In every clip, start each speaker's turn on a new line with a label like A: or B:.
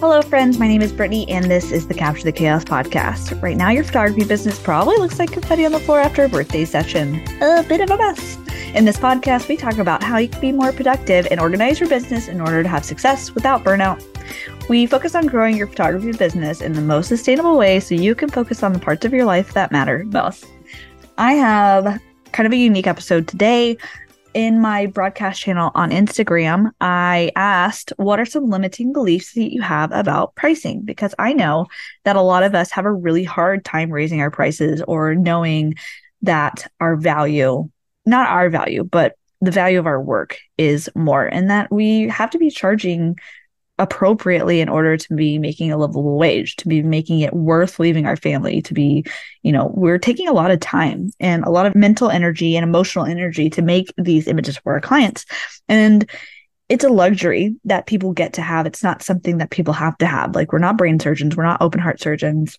A: Hello, friends. My name is Brittnie, and this is the Capture the Chaos podcast. Right now, your photography business probably looks like confetti on the floor after a birthday session. A bit of a mess. In this podcast, we talk about how you can be more productive and organize your business in order to have success without burnout. We focus on growing your photography business in the most sustainable way so you can focus on the parts of your life that matter most. I have kind of a unique episode today in my broadcast channel on Instagram, I asked what are some limiting beliefs that you have about pricing? Because I know that a lot of us have a really hard time raising our prices or knowing that our value, not our value, but the value of our work is more, and that we have to be charging appropriately in order to be making a livable wage, to be making it worth leaving our family, to be, you know, we're taking a lot of time and a lot of mental energy and emotional energy to make these images for our clients. And it's a luxury that people get to have. It's not something that people have to have. Like we're not brain surgeons, we're not open heart surgeons,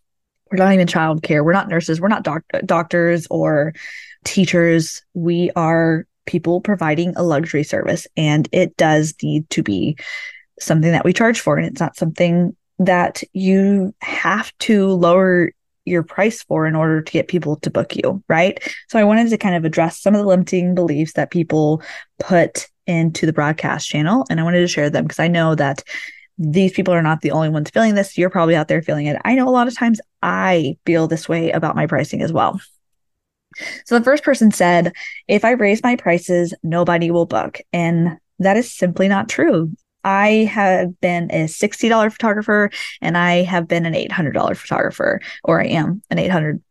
A: we're not even childcare, we're not nurses, we're not doc- doctors or teachers. We are people providing a luxury service and it does need to be something that we charge for and it's not something that you have to lower your price for in order to get people to book you, right? So I wanted to kind of address some of the limiting beliefs that people put into the broadcast channel and I wanted to share them because I know that these people are not the only ones feeling this. You're probably out there feeling it. I know a lot of times I feel this way about my pricing as well. So the first person said, if I raise my prices, nobody will book. And that is simply not true. I have been a $60 photographer and I have been an $800 photographer, or I am an 800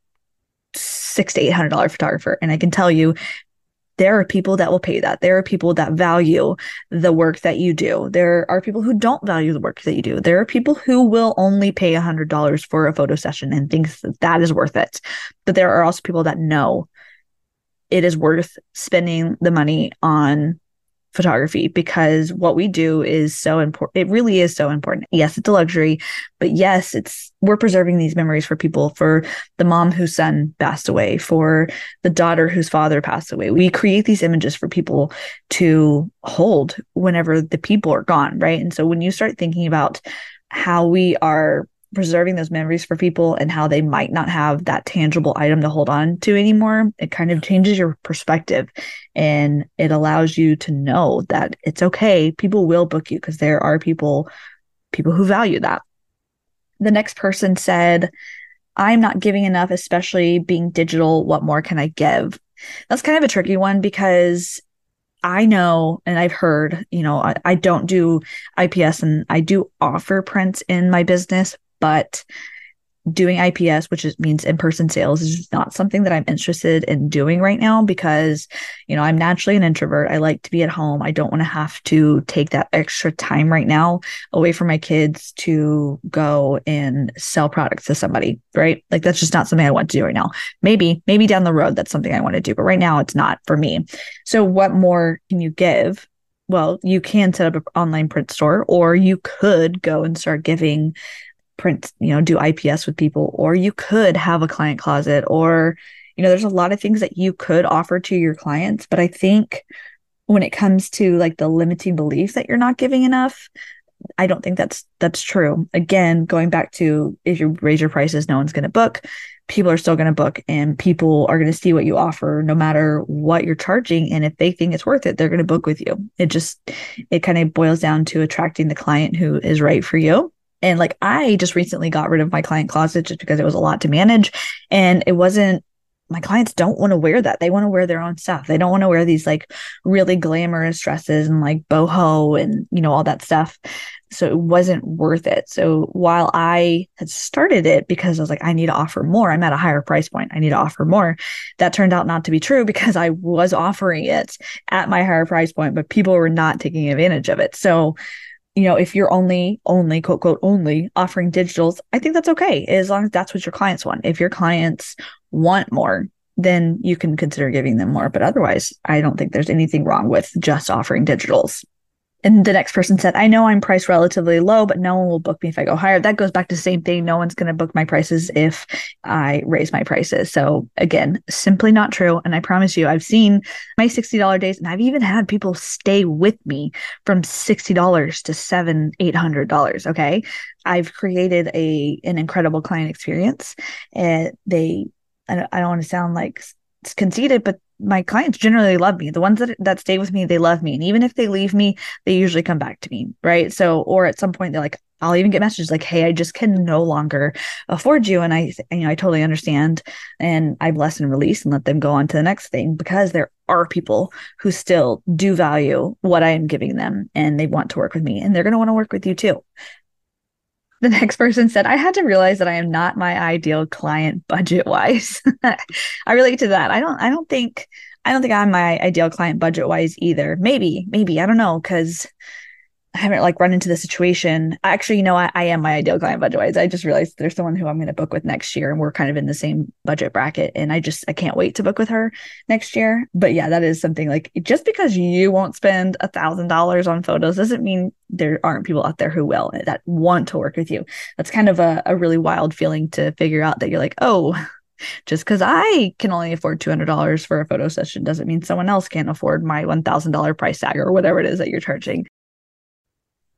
A: six to eight hundred dollar photographer. And I can tell you there are people that will pay that. There are people that value the work that you do. There are people who don't value the work that you do. There are people who will only pay a hundred dollars for a photo session and thinks that that is worth it. But there are also people that know it is worth spending the money on photography because what we do is so important. It really is so important. Yes, it's a luxury, but yes, it's we're preserving these memories for people, for the mom whose son passed away, for the daughter whose father passed away. We create these images for people to hold whenever the people are gone, right? And so when you start thinking about how we are preserving those memories for people and how they might not have that tangible item to hold on to anymore, it kind of changes your perspective and it allows you to know that it's okay. People will book you because there are people people who value that. The next person said, I'm not giving enough, especially being digital. What more can I give? That's kind of a tricky one because I know and I've heard, you know, I, I, don't do IPS and I do offer prints in my business, but doing IPS, which is, means in person sales, is not something that I'm interested in doing right now because, you know, I'm naturally an introvert. I like to be at home. I don't want to have to take that extra time right now away from my kids to go and sell products to somebody, right? Like that's just not something I want to do right now. Maybe, maybe down the road, that's something I want to do, but right now it's not for me. So, what more can you give? Well, you can set up an online print store, or you could go and start giving print, you know, do IPS with people, or you could have a client closet, or, you know, there's a lot of things that you could offer to your clients. But I think when it comes to like the limiting belief that you're not giving enough, I don't think that's that's true. Again, going back to if you raise your prices, no one's going to book. People are still going to book, and people are going to see what you offer, no matter what you're charging. And if they think it's worth it, they're going to book with you. It just it kind of boils down to attracting the client who is right for you. And like I just recently got rid of my client closet just because it was a lot to manage. And it wasn't my clients don't want to wear that. They want to wear their own stuff. They don't want to wear these like really glamorous dresses and like boho and you know all that stuff. So it wasn't worth it. So while I had started it because I was like, I need to offer more, I'm at a higher price point. I need to offer more. That turned out not to be true because I was offering it at my higher price point, but people were not taking advantage of it. So you know, if you're only, only, quote, quote, only offering digitals, I think that's okay as long as that's what your clients want. If your clients want more, then you can consider giving them more. But otherwise, I don't think there's anything wrong with just offering digitals. And the next person said, I know I'm priced relatively low, but no one will book me if I go higher. That goes back to the same thing. No one's going to book my prices if I raise my prices. So again, simply not true. And I promise you, I've seen my $60 days and I've even had people stay with me from $60 to seven, $800. Okay. I've created a, an incredible client experience and they, I don't, I don't want to sound like conceited, but my clients generally love me. The ones that that stay with me, they love me. And even if they leave me, they usually come back to me. Right. So, or at some point they're like, I'll even get messages like, Hey, I just can no longer afford you. And I, you know, I totally understand. And I bless and release and let them go on to the next thing because there are people who still do value what I am giving them and they want to work with me and they're going to want to work with you too. The next person said, I had to realize that I am not my ideal client budget wise. I relate to that. I don't, I don't think, I don't think I'm my ideal client budget wise either. Maybe, maybe, I don't know. Cause I haven't like run into the situation. Actually, you know, I, I am my ideal client budget wise. I just realized there's someone who I'm going to book with next year and we're kind of in the same budget bracket. And I just, I can't wait to book with her next year. But yeah, that is something like just because you won't spend a thousand dollars on photos doesn't mean there aren't people out there who will eh, that want to work with you. That's kind of a, a really wild feeling to figure out that you're like, oh, just because I can only afford $200 for a photo session doesn't mean someone else can't afford my $1,000 price tag or whatever it is that you're charging.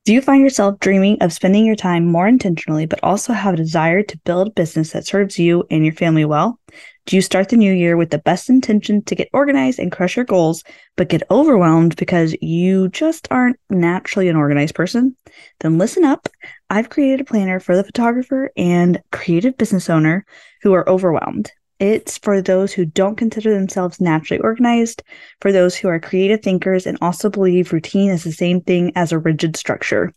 A: Do you find yourself dreaming of spending your time more intentionally, but also have a desire to build a business that serves you and your family well? Do you start the new year with the best intention to get organized and crush your goals, but get overwhelmed because you just aren't naturally an organized person? Then listen up. I've created a planner for the photographer and creative business owner who are overwhelmed. It's for those who don't consider themselves naturally organized, for those who are creative thinkers and also believe routine is the same thing as a rigid structure.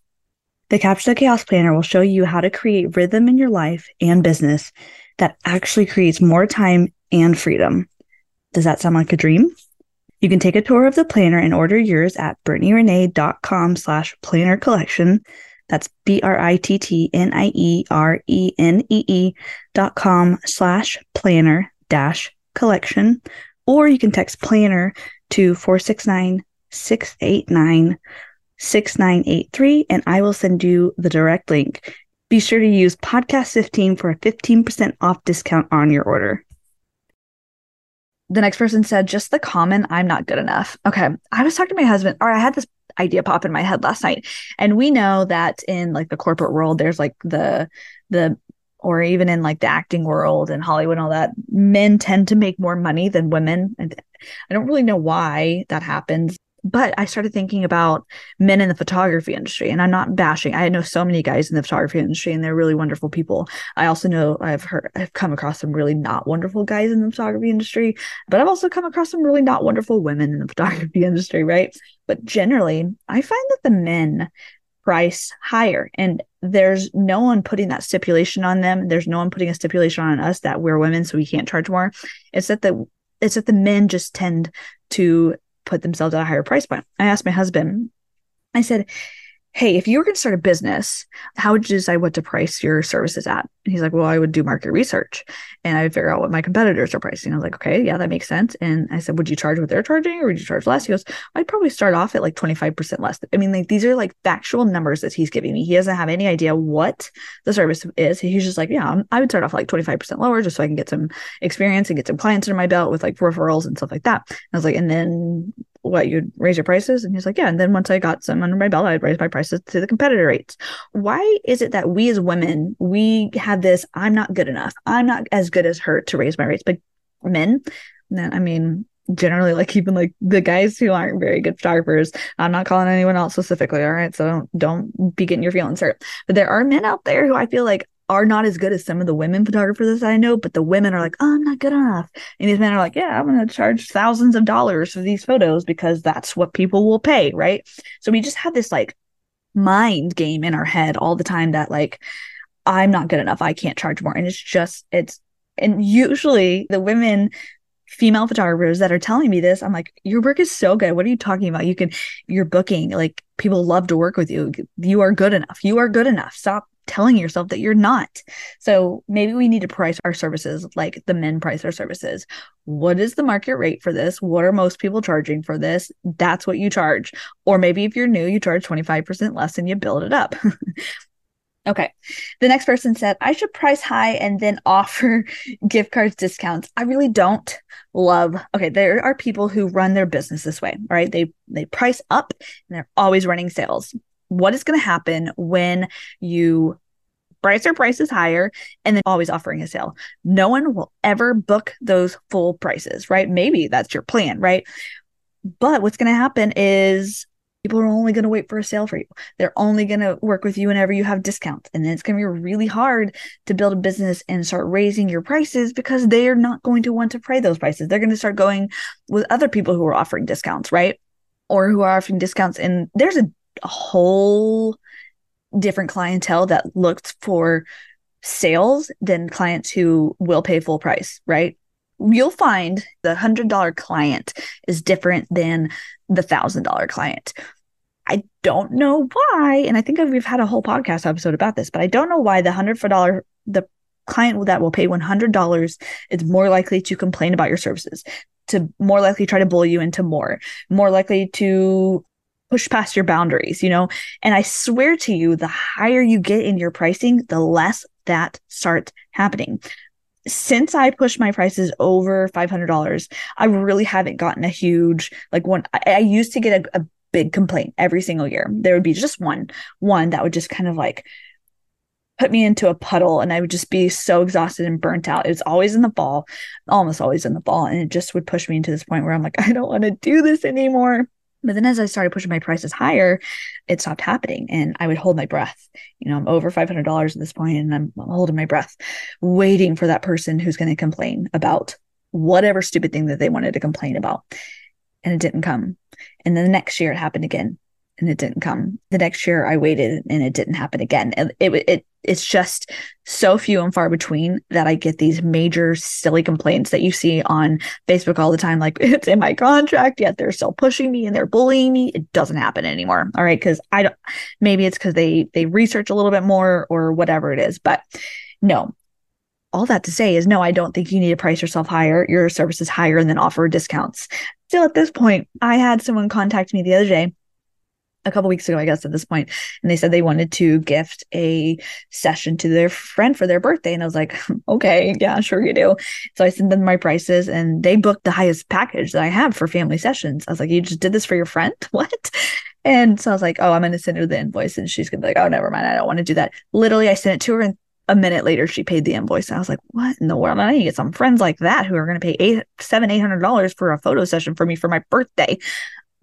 A: The Capture the Chaos Planner will show you how to create rhythm in your life and business that actually creates more time and freedom. Does that sound like a dream? You can take a tour of the planner and order yours at brittnierenee.com slash planner collection. That's B-R-I-T-T-N-I-E-R-E-N-E-E dot com slash planner dash collection. Or you can text planner to 469 689 6983 and I will send you the direct link. Be sure to use podcast 15 for a 15% off discount on your order. The next person said, just the common, I'm not good enough. Okay. I was talking to my husband, or I had this idea pop in my head last night. And we know that in like the corporate world, there's like the, the, or even in like the acting world and Hollywood and all that, men tend to make more money than women. And I don't really know why that happens but I started thinking about men in the photography industry, and I'm not bashing. I know so many guys in the photography industry, and they're really wonderful people. I also know I've heard, I've come across some really not wonderful guys in the photography industry, but I've also come across some really not wonderful women in the photography industry, right? But generally, I find that the men price higher and there's no one putting that stipulation on them there's no one putting a stipulation on us that we're women so we can't charge more it's that the it's that the men just tend to put themselves at a higher price point. I asked my husband, I said, hey, if you were going to start a business, how would you decide what to price your services at? And he's like, well, I would do market research and I would figure out what my competitors are pricing. I was like, okay, yeah, that makes sense. And I said, would you charge what they're charging or would you charge less? He goes, I'd probably start off at like 25% less. I mean, like these are like factual numbers that he's giving me. He doesn't have any idea what the service is. He's just like, yeah, I would start off like 25% lower just so I can get some experience and get some clients under my belt with like referrals and stuff like that. And I was like, and then what you'd raise your prices? And he's like yeah. And then once i got some under my belt i'd raise my prices to the competitor rates. Why is it that we as women we have this i'm not good enough. I'm not as good as her to raise my rates? But men i mean generally like even like the guys who aren't very good photographers i'm not calling anyone else specifically all right? So don't don't be getting your feelings hurt. But there are men out there who i feel like are not as good as some of the women photographers that I know, but the women are like, oh, I'm not good enough. And these men are like, yeah, I'm going to charge thousands of dollars for these photos because that's what people will pay. Right. So we just have this like mind game in our head all the time that like, I'm not good enough. I can't charge more. And it's just, it's, and usually the women female photographers that are telling me this. I'm like, your work is so good. What are you talking about? You can, you're booking, like people love to work with you. You are good enough. You are good enough. Stop telling yourself that you're not. So maybe we need to price our services like the men price their services. What is the market rate for this? What are most people charging for this? That's what you charge. Or maybe if you're new, you charge 25% less and you build it up. Okay. The next person said, I should price high and then offer gift cards discounts. I really don't love. Okay, there are people who run their business this way, right? They they price up and they're always running sales what is going to happen when you price your prices higher and then always offering a sale. No one will ever book those full prices, right? Maybe that's your plan, right? But what's going to happen is people are only going to wait for a sale for you. They're only going to work with you whenever you have discounts. And then it's going to be really hard to build a business and start raising your prices because they are not going to want to pay those prices. They're going to start going with other people who are offering discounts, right? Or who are offering discounts. And there's a a whole different clientele that looks for sales than clients who will pay full price, right? You'll find the $100 client is different than the $1,000 client. I don't know why, and I think we've had a whole podcast episode about this, but I don't know why the hundred for dollar the client that will pay one hundred dollars is more likely to complain about your services, to more likely try to bully you into more, more likely to push past your boundaries, you know? And I swear to you, the higher you get in your pricing, the less that starts happening. Since I pushed my prices over $500, I really haven't gotten a huge, like one, I, I used to get a, a big complaint every single year. There would be just one, one that would just kind of like put me into a puddle and I would just be so exhausted and burnt out. It was always in the fall, almost always in the fall. And it just would push me into this point where I'm like, I don't want to do this anymore. But then as I started pushing my prices higher, it stopped happening and I would hold my breath. You know, I'm over $500 at this point and I'm, holding my breath, waiting for that person who's going to complain about whatever stupid thing that they wanted to complain about. And it didn't come. And then the next year it happened again and it didn't come. The next year I waited and it didn't happen again. And it, it, it's just so few and far between that I get these major silly complaints that you see on Facebook all the time. Like it's in my contract, yet they're still pushing me and they're bullying me. It doesn't happen anymore. All right. Cause I don't, maybe it's cause they, they research a little bit more or whatever it is, but no, all that to say is no, I don't think you need to price yourself higher, your services higher, and then offer discounts. Still, at this point, I had someone contact me the other day a couple weeks ago, I guess, at this point, and they said they wanted to gift a session to their friend for their birthday. And I was like, okay, yeah, sure you do. So I sent them my prices and they booked the highest package that I have for family sessions. I was like, you just did this for your friend? What? And so I was like, oh, I'm going to send her the invoice. And she's going to be like, oh, never mind. I don't want to do that. Literally, I sent it to her and a minute later she paid the invoice. I was like, what in the world? I need to get some friends like that who are going to pay eight, seven, eight hundred dollars for a photo session for me for my birthday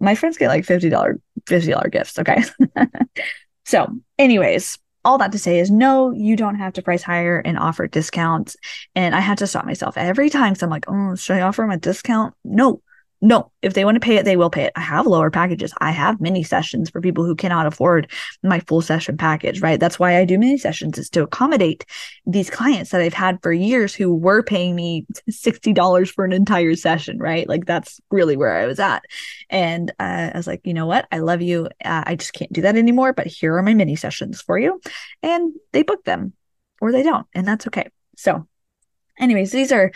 A: my friends get like $50 $50 gifts okay? So anyways all that to say is no you don't have to price higher and offer discounts. And i had to stop myself every time so i'm like oh should i offer them a discount? No no, if they want to pay it, they will pay it. I have lower packages. I have mini sessions for people who cannot afford my full session package, right? That's why I do mini sessions is to accommodate these clients that I've had for years who were paying me $60 for an entire session, right? Like that's really where I was at. And uh, I was like, you know what? I love you. Uh, I just can't do that anymore, but here are my mini sessions for you. And they book them or they don't. And that's okay. So, anyways, these are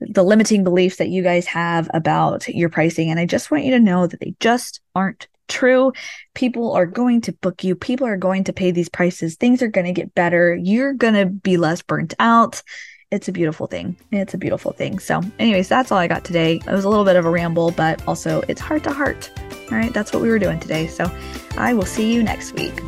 A: the limiting beliefs that you guys have about your pricing. And I just want you to know that they just aren't true. People are going to book you, people are going to pay these prices, things are going to get better, you're going to be less burnt out. It's a beautiful thing. It's a beautiful thing. So, anyways, that's all I got today. It was a little bit of a ramble, but also it's heart to heart. All right, that's what we were doing today. So, I will see you next week.